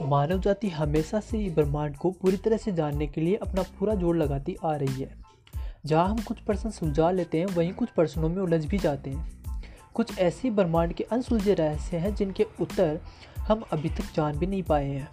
मानव जाति हमेशा से ही ब्रह्मांड को पूरी तरह से जानने के लिए अपना पूरा ज़ोर लगाती आ रही है। जहाँ हम कुछ प्रश्न सुलझा लेते हैं, वहीं कुछ प्रश्नों में उलझ भी जाते हैं। कुछ ऐसे ब्रह्मांड के अनसुलझे रहस्य हैं जिनके उत्तर हम अभी तक जान भी नहीं पाए हैं।